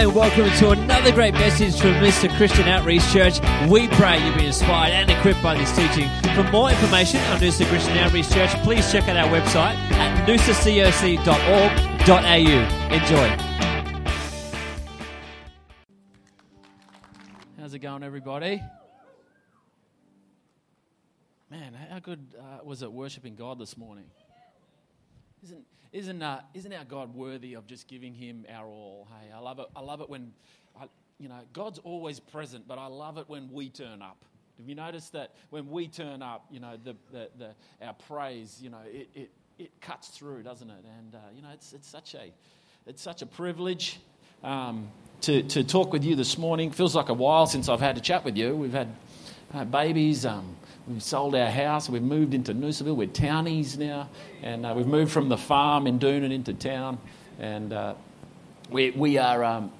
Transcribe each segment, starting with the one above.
and welcome to another great message from Noosa Christian Outreach Church. We pray you've been inspired and equipped by this teaching. For more information on Noosa Christian Outreach Church, please check out our website at noosacoc.org.au. Enjoy. How's it going, everybody? Man, how good uh, was it worshiping God this morning? Isn't isn't, uh, isn't our God worthy of just giving him our all? Hey, I love it. I love it when, I, you know, God's always present, but I love it when we turn up. Have you noticed that when we turn up, you know, the, the, the, our praise, you know, it, it, it cuts through, doesn't it? And, uh, you know, it's, it's, such a, it's such a privilege um, to, to talk with you this morning. Feels like a while since I've had a chat with you. We've had uh, babies. Um, We've sold our house. We've moved into Noosaville. We're townies now. And uh, we've moved from the farm in Doonan into town. And uh, we, we, are, um,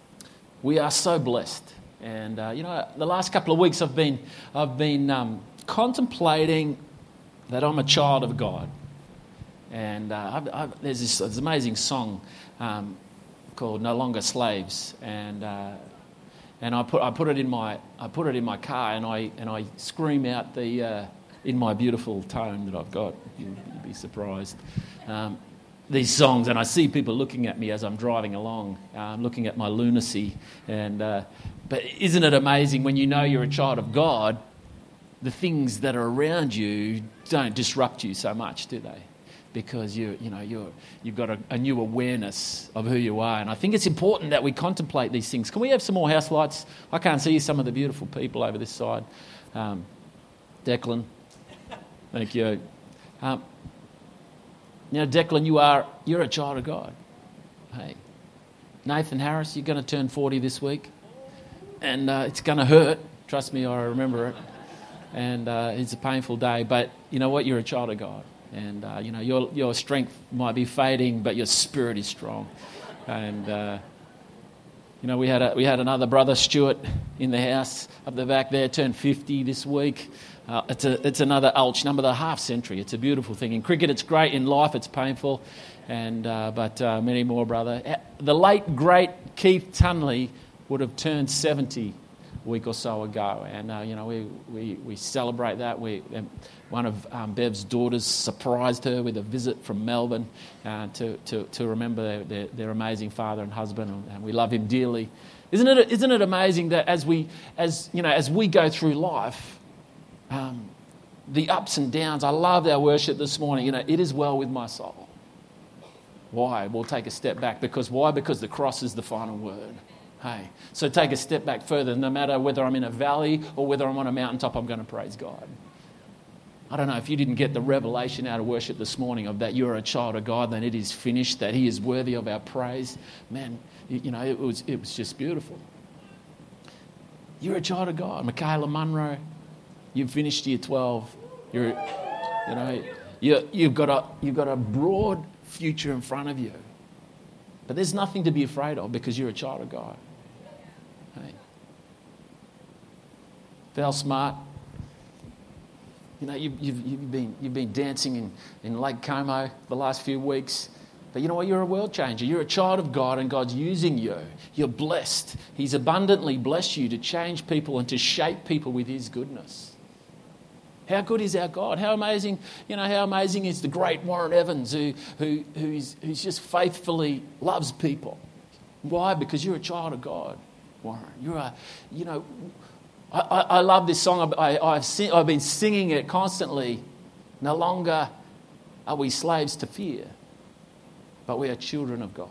we are so blessed. And, uh, you know, the last couple of weeks I've been, I've been um, contemplating that I'm a child of God. And uh, I've, I've, there's this, this, amazing song um, called No Longer Slaves. And uh, and I put, I put it in my I put it in my car and I and I scream out the uh, in my beautiful tone that I've got. You'd, be surprised. Um, these songs, and I see people looking at me as I'm driving along, um, looking at my lunacy. And uh, but isn't it amazing when you know you're a child of God? The things that are around you don't disrupt you so much, do they? Because you, you know, you're, you've got a, a, new awareness of who you are. And I think it's important that we contemplate these things. Can we have some more house lights? I can't see some of the beautiful people over this side. Um, Declan, thank you. Um, know, Declan, you are, you're a child of God. Hey, Nathan Harris, you're going to turn 40 this week. And uh, it's going to hurt. Trust me, I remember it. And uh, it's a painful day. But you know what? You're a child of God. And, uh, you know, your, your strength might be fading, but your spirit is strong. And, uh, you know, we had, a, we had another brother, Stuart, in the house up the back there, turned 50 this week. Uh, it's, a, it's another Ulch number, the half century. It's a beautiful thing. In cricket, it's great. In life, it's painful. And, uh, but uh, many more, brother. Uh, the late, great Keith Tunley would have turned 70 a week or so ago. And, uh, you know, we, we, we celebrate that. We, one of um, Bev's daughters surprised her with a visit from Melbourne uh, to, to, to remember their, their, their, amazing father and husband, and we love him dearly. Isn't it, isn't it amazing that as we, as, you know, as we go through life, um, the ups and downs, I love our worship this morning. You know, it is well with my soul. Why? We'll take a step back. Because why? Because the cross is the final word. Hey. So take a step back further. No matter whether I'm in a valley or whether I'm on a mountaintop, I'm going to praise God. I don't know if you didn't get the revelation out of worship this morning of that you're a child of God, then it is finished, that He is worthy of our praise. Man, you know, it was, it was just beautiful. You're a child of God. Michaela Munro, you've finished year 12. You're, you know, you you've, got a, you've got a broad future in front of you. But there's nothing to be afraid of because you're a child of God. Val Smart, you know, you've, you've, you've, been, you've been dancing in, in Lake Como the last few weeks. But you know what? You're a world changer. You're a child of God, and God's using you. You're blessed. He's abundantly blessed you to change people and to shape people with His goodness. How good is our God? How amazing, you know, how amazing is the great Warren Evans who, who, who's, who's just faithfully loves people. Why? Because you're a child of God, Warren. You're a, you know, I, I, I love this song. I, I've, sing, I've been singing it constantly. No longer are we slaves to fear, but we are children of God.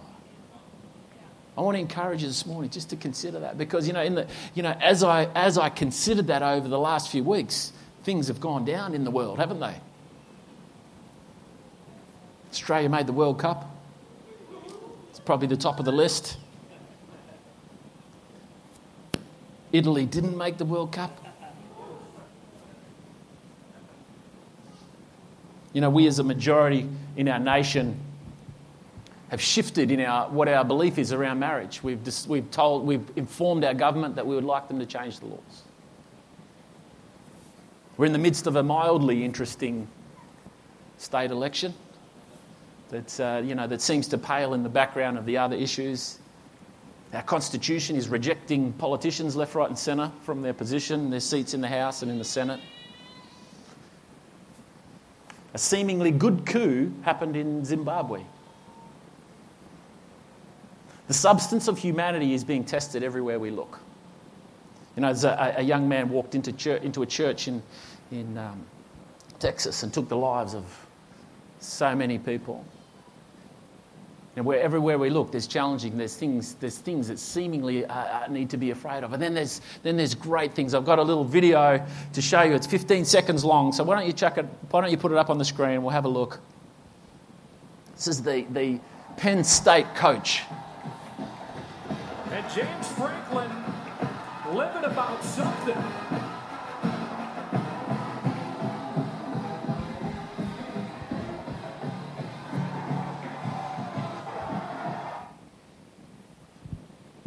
I want to encourage you this morning just to consider that because you know, in the, you know as, I, as I considered that over the last few weeks, things have gone down in the world, haven't they? Australia made the World Cup. It's probably the top of the list. Italy didn't make the World Cup. You know, we as a majority in our nation have shifted in our, what our belief is around marriage. We've, just, we've, told, we've informed our government that we would like them to change the laws. We're in the midst of a mildly interesting state election that, uh, you know, that seems to pale in the background of the other issues Our Constitution is rejecting politicians left, right, and centre from their position, their seats in the House and in the Senate. A seemingly good coup happened in Zimbabwe. The substance of humanity is being tested everywhere we look. You know, a, a, young man walked into, church, into a church in, in um, Texas and took the lives of so many people. And where everywhere we look, there's challenging, there's things, there's things that seemingly uh, uh, need to be afraid of. And then there's, then there's great things. I've got a little video to show you. It's 15 seconds long. So why don't you chuck it, why don't you put it up on the screen? We'll have a look. This is the, the Penn State coach. And James Franklin living about something.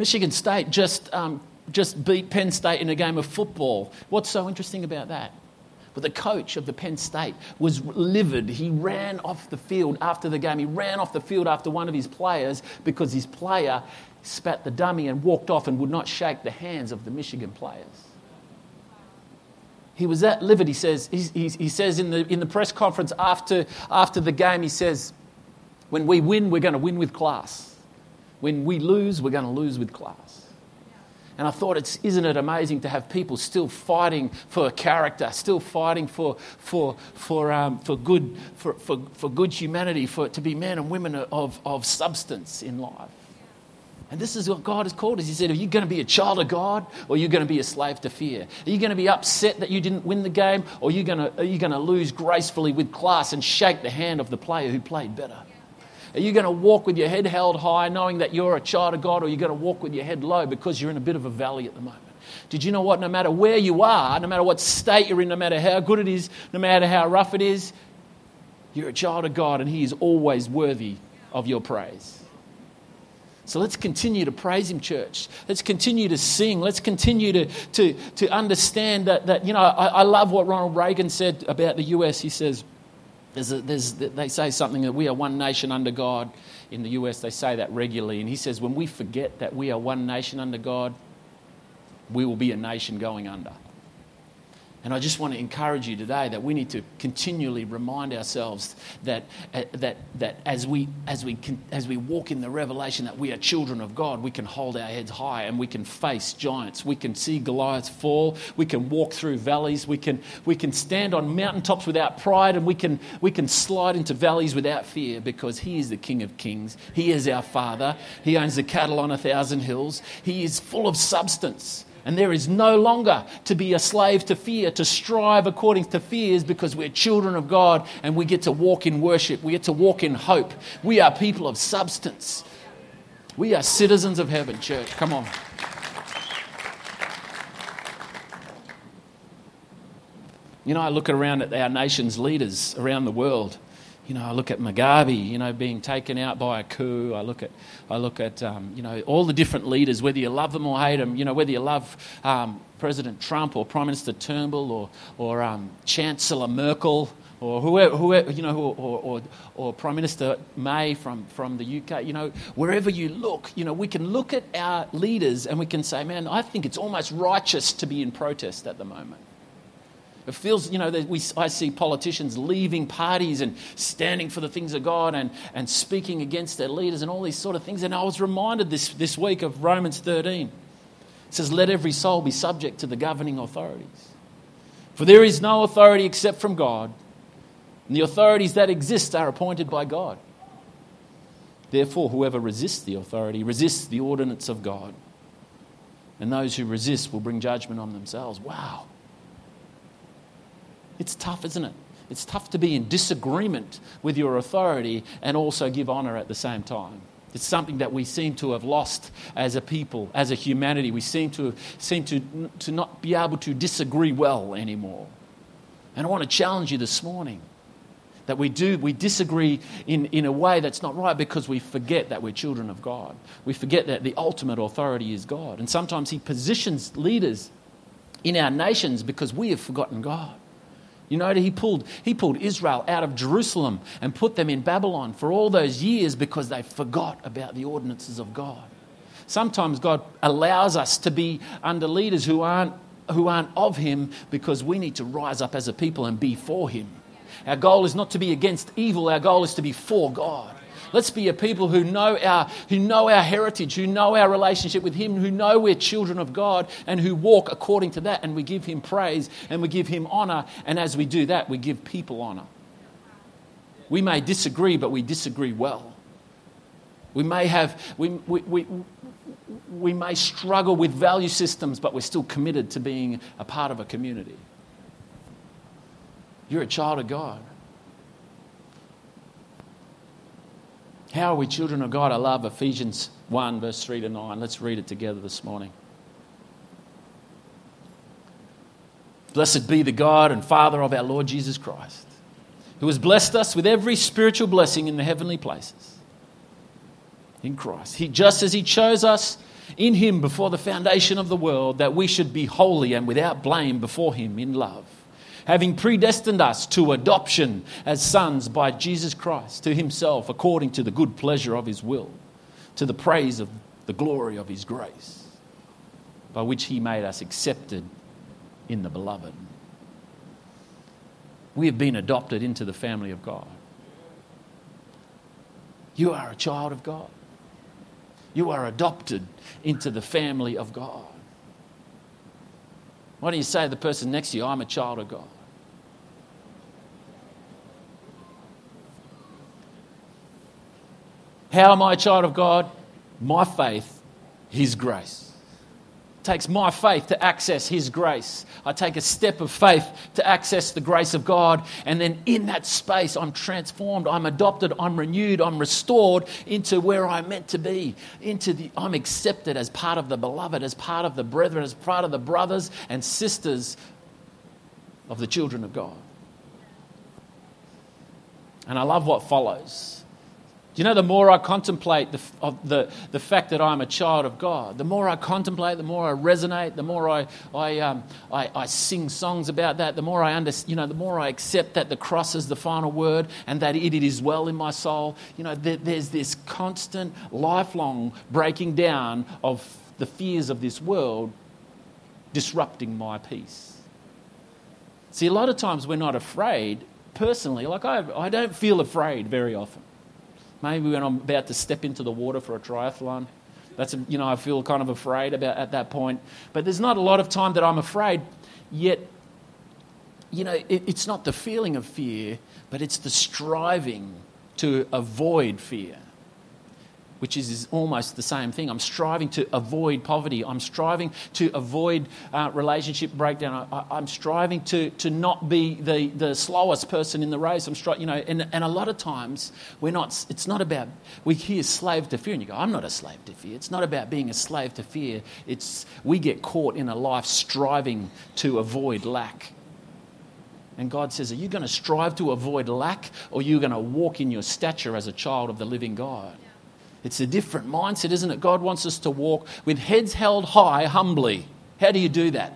Michigan State just, um, just beat Penn State in a game of football. What's so interesting about that? But the coach of the Penn State was livid. He ran off the field after the game. He ran off the field after one of his players because his player spat the dummy and walked off and would not shake the hands of the Michigan players. He was that livid, he says. He, he, he says in the, in the press conference after, after the game, he says, When we win, we're going to win with class. When we lose, we're going to lose with class. And I thought, it's, isn't it amazing to have people still fighting for character, still fighting for, for, for, um, for, good, for, for, for good humanity, for to be men and women of, of substance in life. And this is what God has called us. He said, Are you going to be a child of God or are you going to be a slave to fear? Are you going to be upset that you didn't win the game or are you going to, are you going to lose gracefully with class and shake the hand of the player who played better? Are you going to walk with your head held high, knowing that you're a child of God, or are you going to walk with your head low because you're in a bit of a valley at the moment? Did you know what? No matter where you are, no matter what state you're in, no matter how good it is, no matter how rough it is, you're a child of God, and He is always worthy of your praise. So let's continue to praise Him, church. Let's continue to sing. Let's continue to, to, to understand that, that you know, I, I love what Ronald Reagan said about the US. He says, there's a, there's, they say something that we are one nation under God. In the US, they say that regularly. And he says, when we forget that we are one nation under God, we will be a nation going under. And I just want to encourage you today that we need to continually remind ourselves that, uh, that, that as, we, as, we can, as we walk in the revelation that we are children of God, we can hold our heads high and we can face giants. We can see Goliath fall. We can walk through valleys. We can, we can stand on mountaintops without pride and we can, we can slide into valleys without fear because He is the King of Kings. He is our Father. He owns the cattle on a thousand hills. He is full of substance. And there is no longer to be a slave to fear, to strive according to fears, because we're children of God and we get to walk in worship. We get to walk in hope. We are people of substance. We are citizens of heaven, church. Come on. You know, I look around at our nation's leaders around the world you know, I look at Mugabe, you know, being taken out by a coup. I look at, I look at, um, you know, all the different leaders, whether you love them or hate them. You know, whether you love um, President Trump or Prime Minister Turnbull or, or um, Chancellor Merkel or whoever, whoever you know, or, or, or, Prime Minister May from, from the UK, you know, wherever you look, you know, we can look at our leaders and we can say, man, I think it's almost righteous to be in protest at the moment. It feels, you know, that we, I see politicians leaving parties and standing for the things of God and, and speaking against their leaders and all these sort of things. And I was reminded this, this week of Romans 13. It says, Let every soul be subject to the governing authorities. For there is no authority except from God, and the authorities that exist are appointed by God. Therefore, whoever resists the authority resists the ordinance of God. And those who resist will bring judgment on themselves. Wow. It's tough, isn't it? It's tough to be in disagreement with your authority and also give honor at the same time. It's something that we seem to have lost as a people, as a humanity. We seem to, seem to, to not be able to disagree well anymore. And I want to challenge you this morning that we do we disagree in, in a way that's not right because we forget that we're children of god we forget that the ultimate authority is god and sometimes he positions leaders in our nations because we have forgotten god you know, he pulled, he pulled Israel out of Jerusalem and put them in Babylon for all those years because they forgot about the ordinances of God. Sometimes God allows us to be under leaders who aren't, who aren't of Him because we need to rise up as a people and be for Him. Our goal is not to be against evil, our goal is to be for God. Let's be a people who know our, who know our heritage, who know our relationship with Him, who know we're children of God, and who walk according to that. And we give Him praise and we give Him honor. And as we do that, we give people honor. We may disagree, but we disagree well. We may have, we, we, we, we may struggle with value systems, but we're still committed to being a part of a community. You're a child of God. How are we children of God? I love Ephesians 1, verse 3 to 9. Let's read it together this morning. Blessed be the God and Father of our Lord Jesus Christ, who has blessed us with every spiritual blessing in the heavenly places in Christ. He, just as He chose us in Him before the foundation of the world, that we should be holy and without blame before Him in love having predestined us to adoption as sons by Jesus Christ to himself, according to the good pleasure of his will, to the praise of the glory of his grace, by which he made us accepted in the beloved. We have been adopted into the family of God. You are a child of God. You are adopted into the family of God. Why don't you say to the person next to you, I'm a child of God? How am I a child of God? My faith, His grace. Takes my faith to access His grace. I take a step of faith to access the grace of God, and then in that space, I'm transformed, I'm adopted, I'm renewed, I'm restored into where I'm meant to be. Into the, I'm accepted as part of the beloved, as part of the brethren, as part of the brothers and sisters of the children of God. And I love what follows. You know, the more I contemplate the, the, the fact that I'm a child of God, the more I contemplate, the more I resonate, the more I, I, um, I, I, sing songs about that, the more I under, you know, the more I accept that the cross is the final word and that it, it is well in my soul. You know, there, there's this constant, lifelong breaking down of the fears of this world disrupting my peace. See, a lot of times we're not afraid personally. Like, I, I don't feel afraid very often. Maybe when I'm about to step into the water for a triathlon. That's, you know, I feel kind of afraid about at that point. But there's not a lot of time that I'm afraid, yet, you know, it, it's not the feeling of fear, but it's the striving to avoid fear which is, is, almost the same thing. I'm striving to avoid poverty. I'm striving to avoid uh, relationship breakdown. I, am striving to, to not be the, the slowest person in the race. I'm stri- you know, and, and a lot of times we're not, it's not about, we hear slave to fear and you go, I'm not a slave to fear. It's not about being a slave to fear. It's, we get caught in a life striving to avoid lack. And God says, Are you going to strive to avoid lack or are you going to walk in your stature as a child of the living God? It's a different mindset, isn't it? God wants us to walk with heads held high, humbly. How do you do that?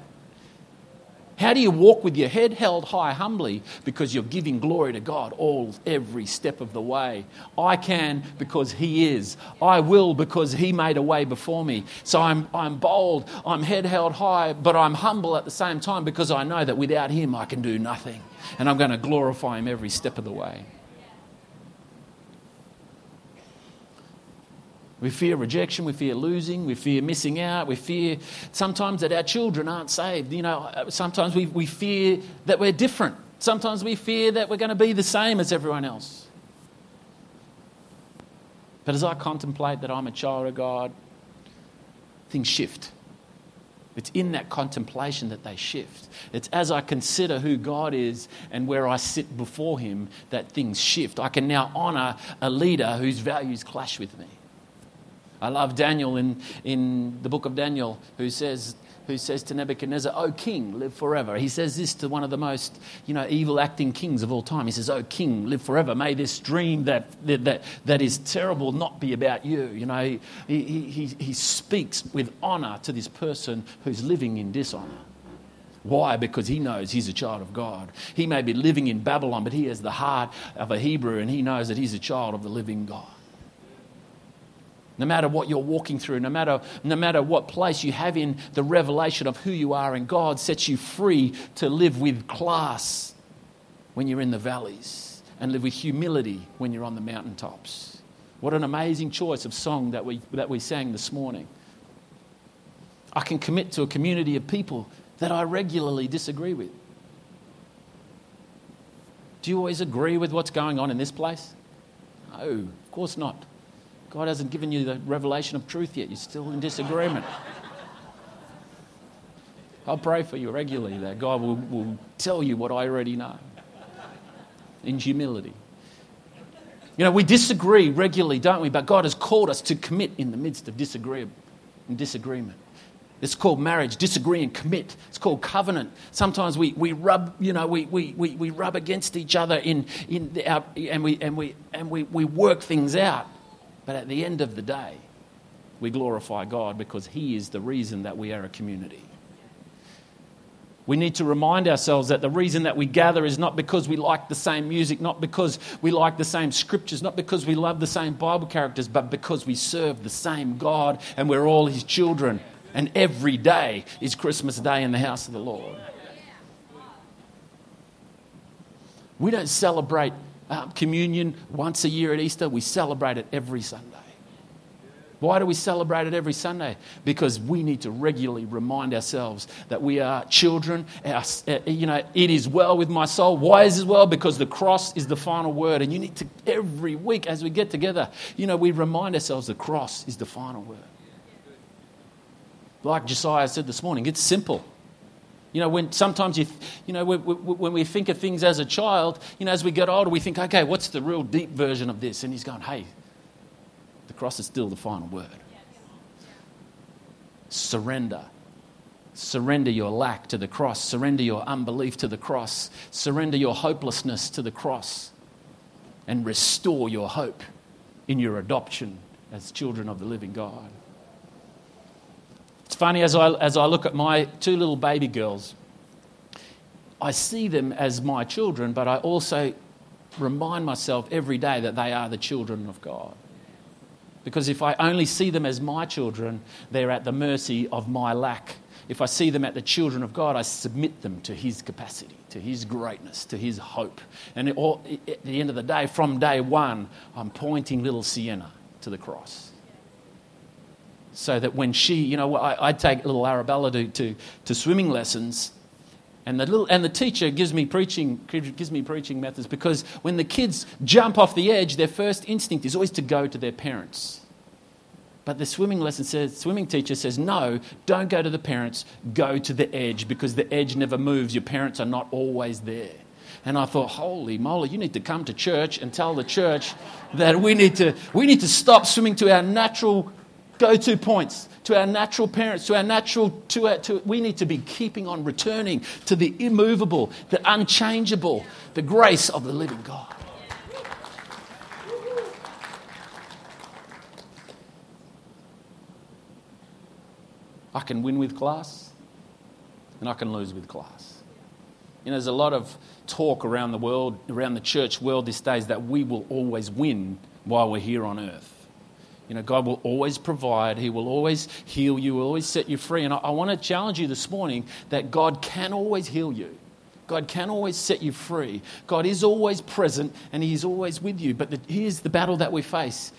How do you walk with your head held high humbly? Because you're giving glory to God all every step of the way. I can because He is. I will because He made a way before me. So I'm, I'm bold, I'm head held high, but I'm humble at the same time because I know that without Him I can do nothing. And I'm going to glorify Him every step of the way. We fear rejection, we fear losing, we fear missing out, we fear sometimes that our children aren't saved. You know, uh, sometimes we, we fear that we're different. Sometimes we fear that we're going to be the same as everyone else. But as I contemplate that I'm a child of God, things shift. It's in that contemplation that they shift. It's as I consider who God is and where I sit before Him that things shift. I can now honor a leader whose values clash with me. I love Daniel in, in the book of Daniel, who says, who says to Nebuchadnezzar, O king, live forever. He says this to one of the most you know, evil acting kings of all time. He says, O king, live forever. May this dream that, that, that is terrible not be about you. You know, he, he, he, speaks with honor to this person who's living in dishonor. Why? Because he knows he's a child of God. He may be living in Babylon, but he has the heart of a Hebrew and he knows that he's a child of the living God. No matter what you're walking through, no matter, no matter what place you have in the revelation of who you are, and God sets you free to live with class when you're in the valleys and live with humility when you're on the mountaintops. What an amazing choice of song that we, that we sang this morning. I can commit to a community of people that I regularly disagree with. Do you always agree with what's going on in this place? No, of course not. God hasn't given you the revelation of truth yet. You're still in disagreement. I'll pray for you regularly that God will, will tell you what I already know in humility. You know, we disagree regularly, don't we? But God has called us to commit in the midst of disagreement. It's called marriage, disagree and commit. It's called covenant. Sometimes we, we rub, you know, we, we, we, we rub against each other in, in our, and, we, and, we, and we, we work things out. But at the end of the day, we glorify God because He is the reason that we are a community. We need to remind ourselves that the reason that we gather is not because we like the same music, not because we like the same scriptures, not because we love the same Bible characters, but because we serve the same God and we're all His children. And every day is Christmas Day in the house of the Lord. We don't celebrate uh, communion once a year at Easter, we celebrate it every Sunday. Why do we celebrate it every Sunday? Because we need to regularly remind ourselves that we are children. Our, uh, you know, it is well with my soul. Why is it well? Because the cross is the final word. And you need to, every week as we get together, you know, we remind ourselves the cross is the final word. Like Josiah said this morning, it's simple. You know, when sometimes you, you know, when we think of things as a child, you know, as we get older, we think, okay, what's the real deep version of this? And he's going, hey, the cross is still the final word. Surrender. Surrender your lack to the cross. Surrender your unbelief to the cross. Surrender your hopelessness to the cross. And restore your hope in your adoption as children of the living God. Funny as I, as I look at my two little baby girls, I see them as my children, but I also remind myself every day that they are the children of God. Because if I only see them as my children, they're at the mercy of my lack. If I see them at the children of God, I submit them to His capacity, to His greatness, to His hope. And at the end of the day, from day one, I'm pointing little Sienna to the cross so that when she, you know, I, I take little Arabella to, to, to swimming lessons, and the, little, and the teacher gives me, preaching, gives me preaching methods because when the kids jump off the edge, their first instinct is always to go to their parents. But the swimming lesson says, swimming teacher says, no, don't go to the parents, go to the edge because the edge never moves. Your parents are not always there. And I thought, holy moly, you need to come to church and tell the church that we need to, we need to stop swimming to our natural go to points to our natural parents, to our natural, to, our, to we need to be keeping on returning to the immovable, the unchangeable, the grace of the living God. I can win with class and I can lose with class. You know, there's a lot of talk around the world, around the church world these days, that we will always win while we're here on earth. You know, God will always provide. He will always heal you, will always set you free. And I, I want to challenge you this morning that God can always heal you. God can always set you free. God is always present and He is always with you. But the, here's the battle that we face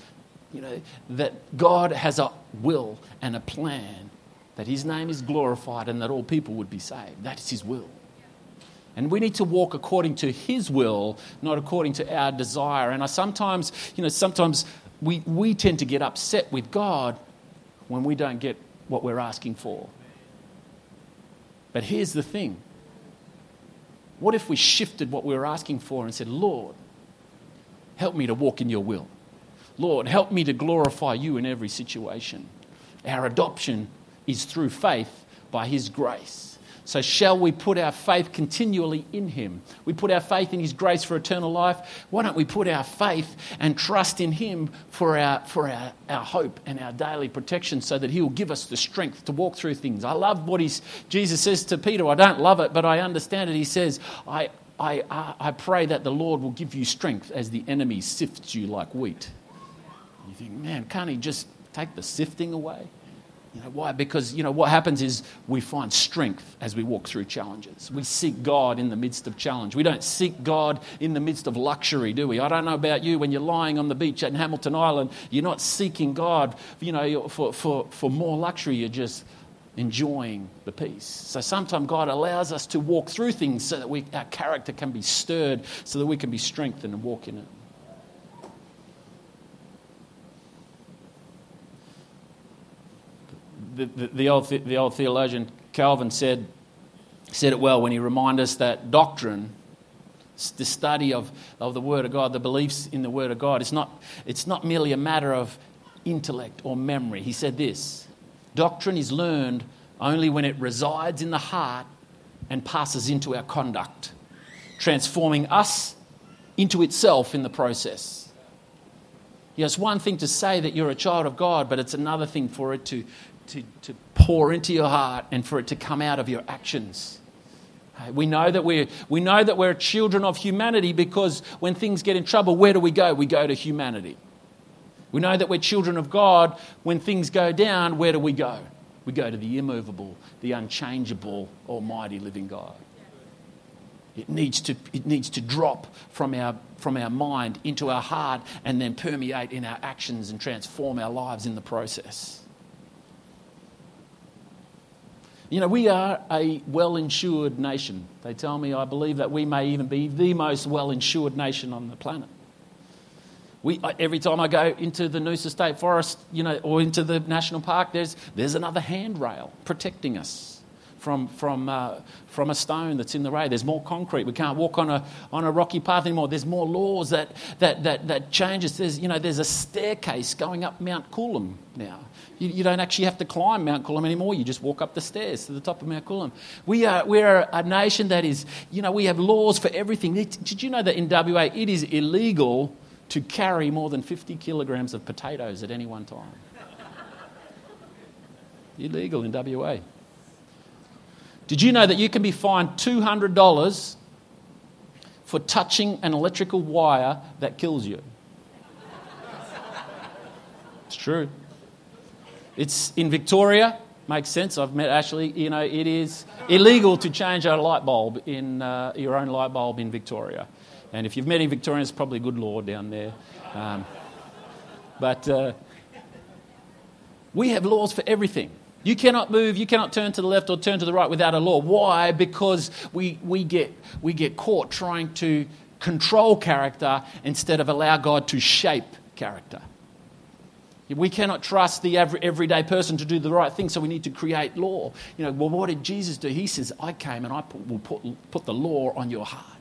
you know, that God has a will and a plan, that His name is glorified and that all people would be saved. That is His will. And we need to walk according to His will, not according to our desire. And I sometimes, you know, sometimes we, we tend to get upset with God when we don't get what we're asking for. But here's the thing what if we shifted what we were asking for and said, Lord, help me to walk in your will? Lord, help me to glorify you in every situation. Our adoption is through faith by His grace. So, shall we put our faith continually in Him? We put our faith in His grace for eternal life. Why don't we put our faith and trust in Him for our, for our, our hope and our daily protection so that He will give us the strength to walk through things? I love what he's, Jesus says to Peter. I don't love it, but I understand it. He says, I, I, uh, I pray that the Lord will give you strength as the enemy sifts you like wheat. You think, man, can't He just take the sifting away. You know, why? Because, you know, what happens is we find strength as we walk through challenges. We seek God in the midst of challenge. We don't seek God in the midst of luxury, do we? I don't know about you. When you're lying on the beach at Hamilton Island, you're not seeking God, you know, for, for, for more luxury. You're just enjoying the peace. So sometimes God allows us to walk through things so that we, our character can be stirred, so that we can be strengthened and walk in it. The, the, old, the old theologian Calvin said, said it well when he reminded us that doctrine, the study of, of the Word of God, the beliefs in the Word of God, it's not, it's not merely a matter of intellect or memory. He said this Doctrine is learned only when it resides in the heart and passes into our conduct, transforming us into itself in the process. Know, it's one thing to say that you're a child of God, but it's another thing for it to, to, to pour into your heart and for it to come out of your actions. We know, that we're, we know that we're children of humanity because when things get in trouble, where do we go? We go to humanity. We know that we're children of God. When things go down, where do we go? We go to the immovable, the unchangeable, almighty living God. It needs to, it needs to drop from our, from our mind into our heart and then permeate in our actions and transform our lives in the process. You know, we are a well insured nation. They tell me, I believe that we may even be the most well insured nation on the planet. We, every time I go into the Noosa State Forest, you know, or into the national park, there's, there's another handrail protecting us from, from, uh, from a stone that's in the way. There's more concrete. We can't walk on a, on a rocky path anymore. There's more laws that, that, that, that changes. There's, you know, there's a staircase going up Mount Coolum now. You, you, don't actually have to climb Mount Coolum anymore. You just walk up the stairs to the top of Mount Coolum. We are, we're a nation that is, you know, we have laws for everything. Did you know that in WA it is illegal to carry more than 50 kilograms of potatoes at any one time. Illegal in WA. Did you know that you can be fined $200 for touching an electrical wire that kills you? It's true. It's in Victoria. Makes sense. I've met Ashley. You know, it is illegal to change a light bulb in uh, your own light bulb in Victoria. And if you've met any Victorians, probably good law down there. Um, but uh, we have laws for everything. You cannot move, you cannot turn to the left or turn to the right without a law. Why? Because we, we, get, we get caught trying to control character instead of allow God to shape character. We cannot trust the every, everyday person to do the right thing, so we need to create law. You know, well, what did Jesus do? He says, I came and I put, will put, put the law on your heart.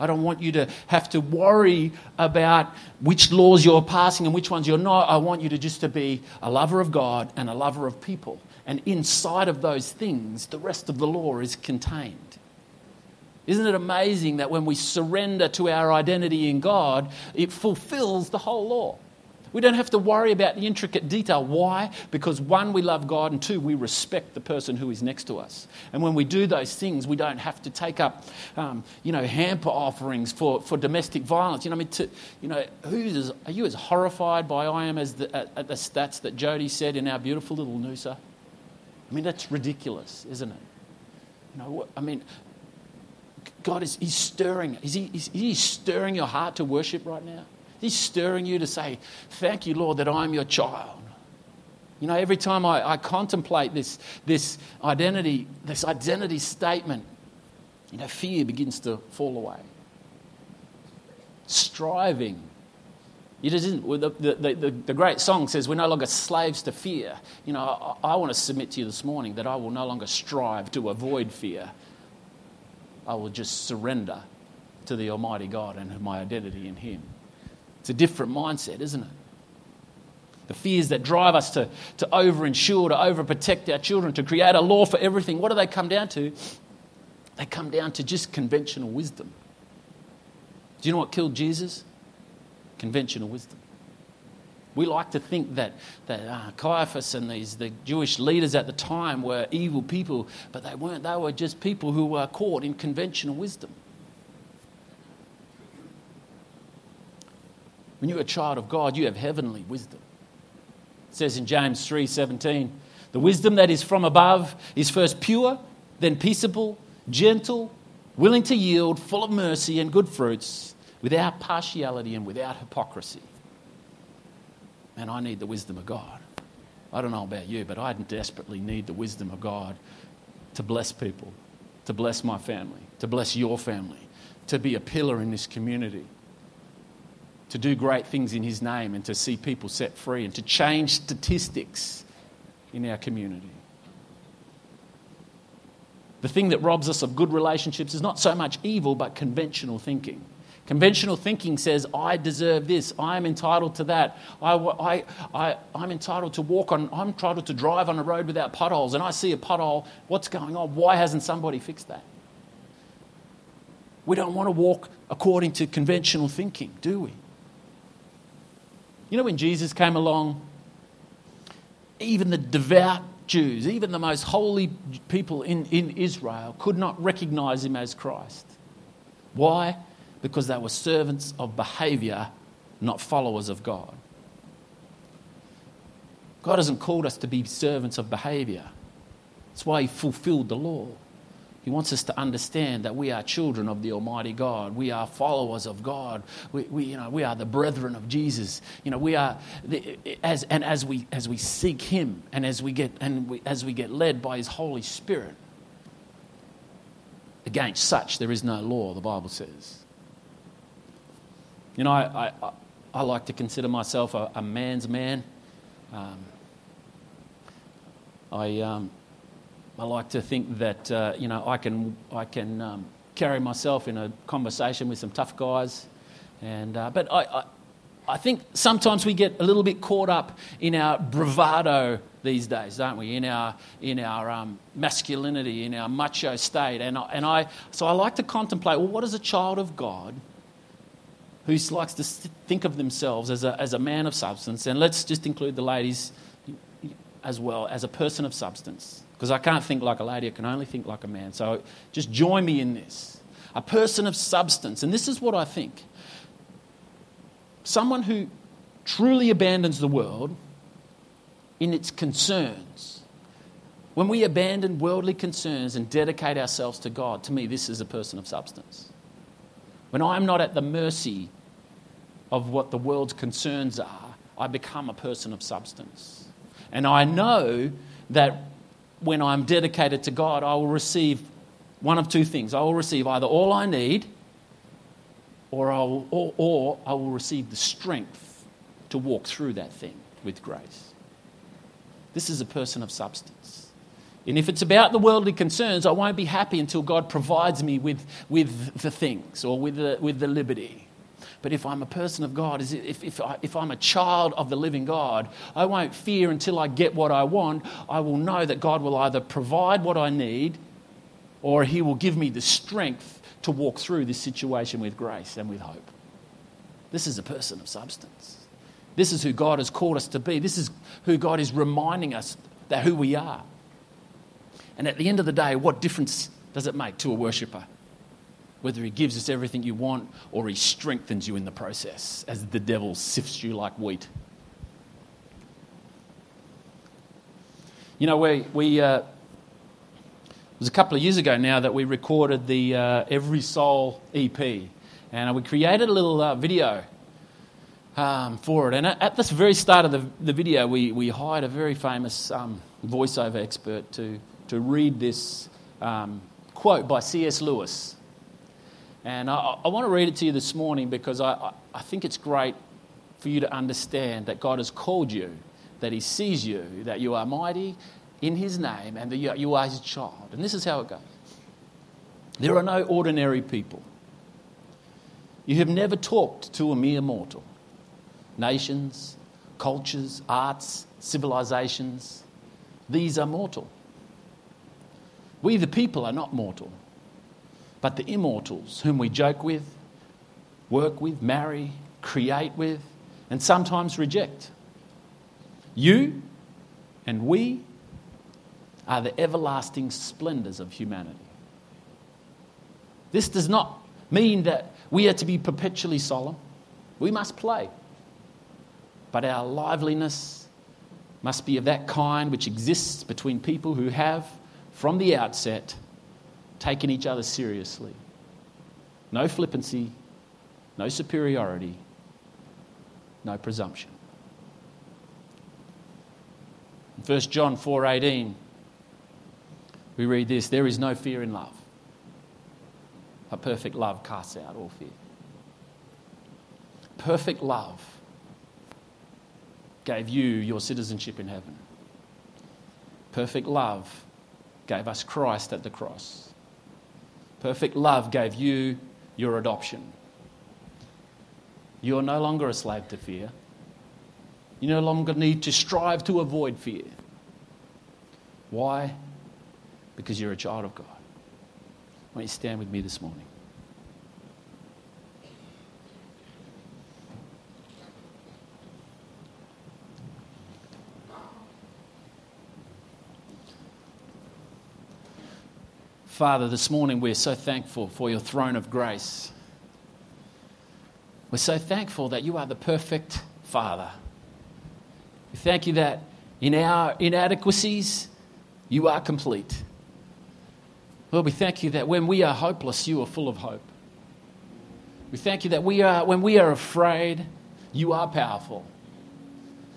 I don't want you to have to worry about which laws you're passing and which ones you're not. I want you to just to be a lover of God and a lover of people. And inside of those things, the rest of the law is contained. Isn't it amazing that when we surrender to our identity in God, it fulfills the whole law? We don't have to worry about the intricate detail. Why? Because one, we love God, and two, we respect the person who is next to us. And when we do those things, we don't have to take up, um, you know, hamper offerings for, for domestic violence. You know, I mean, to, you know, who's are you as horrified by I am as the, at, at the stats that Jody said in our beautiful little Noosa? I mean, that's ridiculous, isn't it? You know, I mean, God is he's stirring. Is he, is he stirring your heart to worship right now? He's stirring you to say, Thank you, Lord, that I'm your child. You know, every time I, I contemplate this, this identity, this identity statement, you know, fear begins to fall away. Striving. It isn't, the, the, the, the, great song says we're no longer slaves to fear. You know, I, I want to submit to you this morning that I will no longer strive to avoid fear. I will just surrender to the Almighty God and my identity in Him. It's a different mindset, isn't it? The fears that drive us to, to over insure, to over protect our children, to create a law for everything, what do they come down to? They come down to just conventional wisdom. Do you know what killed Jesus? Conventional wisdom. We like to think that, that uh, Caiaphas and these, the Jewish leaders at the time were evil people, but they weren't. They were just people who were caught in conventional wisdom. When you're a child of God, you have heavenly wisdom. It says in James 3:17, "The wisdom that is from above is first pure, then peaceable, gentle, willing to yield, full of mercy and good fruits, without partiality and without hypocrisy." And I need the wisdom of God. I don't know about you, but I desperately need the wisdom of God to bless people, to bless my family, to bless your family, to be a pillar in this community, to do great things in His name, and to see people set free, and to change statistics in our community. The thing that robs us of good relationships is not so much evil, but conventional thinking. Conventional thinking says, I deserve this, I am entitled to that, I, I, I, I'm entitled to walk on, I'm entitled to drive on a road without potholes, and I see a pothole, what's going on? Why hasn't somebody fixed that? We don't want to walk according to conventional thinking, do we? You know, when Jesus came along, even the devout Jews, even the most holy people in, in Israel, could not recognize him as Christ. Why? because they were servants of behavior, not followers of God. God hasn't called us to be servants of behavior. That's why He fulfilled the law. He wants us to understand that we are children of the Almighty God. We are followers of God. We, we, you know, we are the brethren of Jesus. You know, we are the, as, and as we, as we seek Him and as we, get, and we, as we get led by His Holy Spirit, against such there is no law, the Bible says. You know, I, I, I like to consider myself a, a man's man. Um, I, um, I like to think that, uh, you know, I can, I can um, carry myself in a conversation with some tough guys. And, uh, but I, I, I think sometimes we get a little bit caught up in our bravado these days, don't we? In our, in our um, masculinity, in our macho state. And, I, and I, so I like to contemplate well, what is a child of God who likes to think of themselves as a, as a man of substance, and let's just include the ladies as well, as a person of substance. Because I can't think like a lady, I can only think like a man. So just join me in this. A person of substance. And this is what I think someone who truly abandons the world in its concerns. When we abandon worldly concerns and dedicate ourselves to God, to me, this is a person of substance. When I'm not at the mercy of what the world's concerns are, I become a person of substance. And I know that when I'm dedicated to God, I will receive one of two things. I will receive either all I need or I will, or, or I will receive the strength to walk through that thing with grace. This is a person of substance. And if it's about the worldly concerns, I won't be happy until God provides me with, with the things or with the, with the liberty. But if I'm a person of God, if, if, I, if I'm a child of the living God, I won't fear until I get what I want. I will know that God will either provide what I need or He will give me the strength to walk through this situation with grace and with hope. This is a person of substance. This is who God has called us to be. This is who God is reminding us that who we are. And at the end of the day, what difference does it make to a worshiper? Whether he gives us everything you want or he strengthens you in the process as the devil sifts you like wheat. You know, we, we uh, it was a couple of years ago now that we recorded the uh, Every Soul EP. And we created a little uh, video um, for it. And at, the very start of the, the video, we, we hired a very famous um, voiceover expert to, to read this um, quote by C.S. Lewis. And I, I, want to read it to you this morning because I, I think it's great for you to understand that God has called you, that He sees you, that you are mighty in His name, and that you are His child. And this is how it goes There are no ordinary people. You have never talked to a mere mortal. Nations, cultures, arts, civilizations, these are mortal. We, the people, are not mortal. But the immortals, whom we joke with, work with, marry, create with, and sometimes reject. You and we are the everlasting splendours of humanity. This does not mean that we are to be perpetually solemn. We must play. But our liveliness must be of that kind which exists between people who have, from the outset, taken each other seriously. No flippancy, no superiority, no presumption. In 1 John 4:18 we read this, there is no fear in love. A perfect love casts out all fear. Perfect love gave you your citizenship in heaven. Perfect love gave us Christ at the cross. Perfect love gave you your adoption. You're no longer a slave to fear. You no longer need to strive to avoid fear. Why? Because you're a child of God. Why don't you stand with me this morning? Father, this morning we're so thankful for your throne of grace. We're so thankful that you are the perfect Father. We thank you that in our inadequacies, you are complete. Lord, we thank you that when we are hopeless, you are full of hope. We thank you that we are, when we are afraid, you are powerful.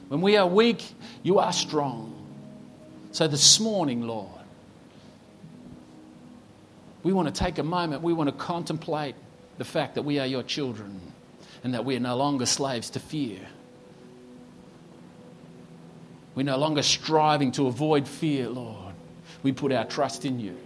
When we are weak, you are strong. So this morning, Lord, we want to take a moment, we want to contemplate the fact that we are your children and that we are no longer slaves to fear. We're no longer striving to avoid fear, Lord. We put our trust in you.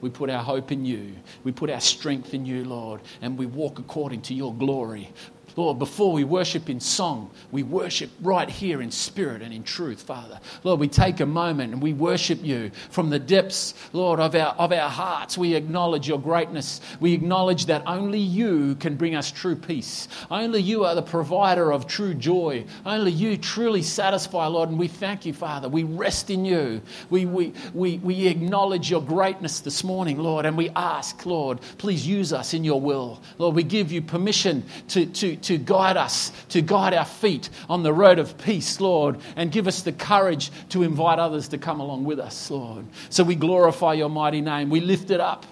We put our hope in you. We put our strength in you, Lord, and we walk according to your glory. Lord, before we worship in song, we worship right here in spirit and in truth, Father. Lord, we take a moment and we worship you from the depths, Lord, of our, of our hearts. We acknowledge your greatness. We acknowledge that only you can bring us true peace. Only you are the provider of true joy. Only you truly satisfy, Lord. And we thank you, Father. We rest in you. We, we, we, we acknowledge your greatness this morning, Lord, and we ask, Lord, please use us in your will. Lord, we give you permission to, to, to guide us, to guide our feet on the road of peace, Lord, and give us the courage to invite others to come along with us, Lord. So we glorify your mighty name. We lift it up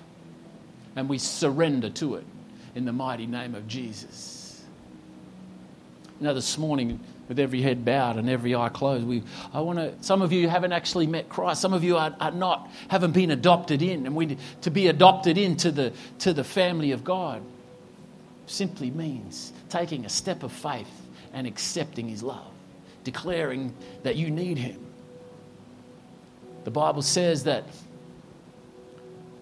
and we surrender to it in the mighty name of Jesus. You know, this morning, with every head bowed and every eye closed. We, I want to. Some of you haven't actually met Christ. Some of you are, are not, haven't been adopted in, and we to be adopted into the to the family of God simply means taking a step of faith and accepting His love, declaring that you need Him. The Bible says that,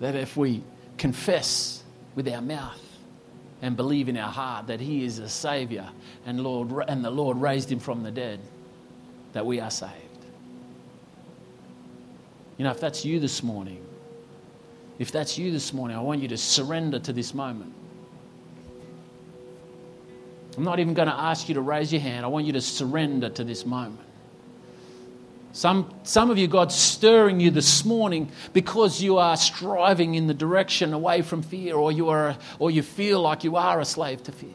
that if we confess with our mouth and believe in our heart that He is a Savior and, Lord, and the Lord raised Him from the dead, that we are saved. You know, if that's you this morning, if that's you this morning, I want you to surrender to this moment. I'm not even going to ask you to raise your hand. I want you to surrender to this moment. Some, some of you, God's stirring you this morning because you are striving in the direction away from fear, or you, are, or you feel like you are a slave to fear.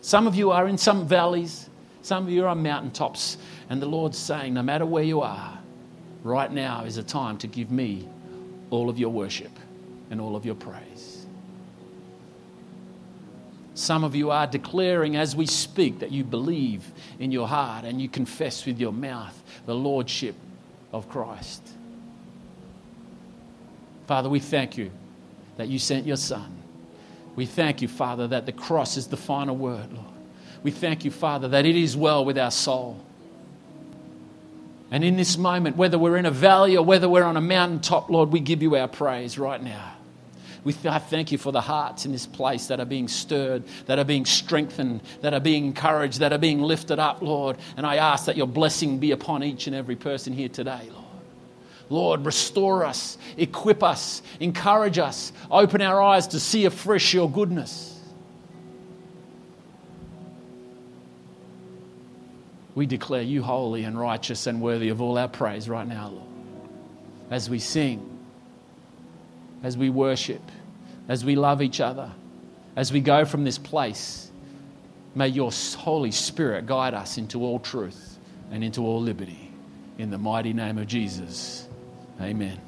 Some of you are in some valleys, some of you are on mountaintops, and the Lord's saying, no matter where you are, right now is a time to give me all of your worship and all of your praise. Some of you are declaring as we speak that you believe in your heart and you confess with your mouth the Lordship of Christ. Father, we thank you that you sent your Son. We thank you, Father, that the cross is the final word, Lord. We thank you, Father, that it is well with our soul. And in this moment, whether we're in a valley or whether we're on a mountaintop, Lord, we give you our praise right now. We I thank you for the hearts in this place that are being stirred, that are being strengthened, that are being encouraged, that are being lifted up, Lord. And I ask that your blessing be upon each and every person here today, Lord. Lord, restore us, equip us, encourage us, open our eyes to see afresh your goodness. We declare you holy and righteous and worthy of all our praise right now, Lord. As we sing, as we worship, as we love each other, as we go from this place, may your Holy Spirit guide us into all truth. and into all liberty. In the mighty name of Jesus, amen.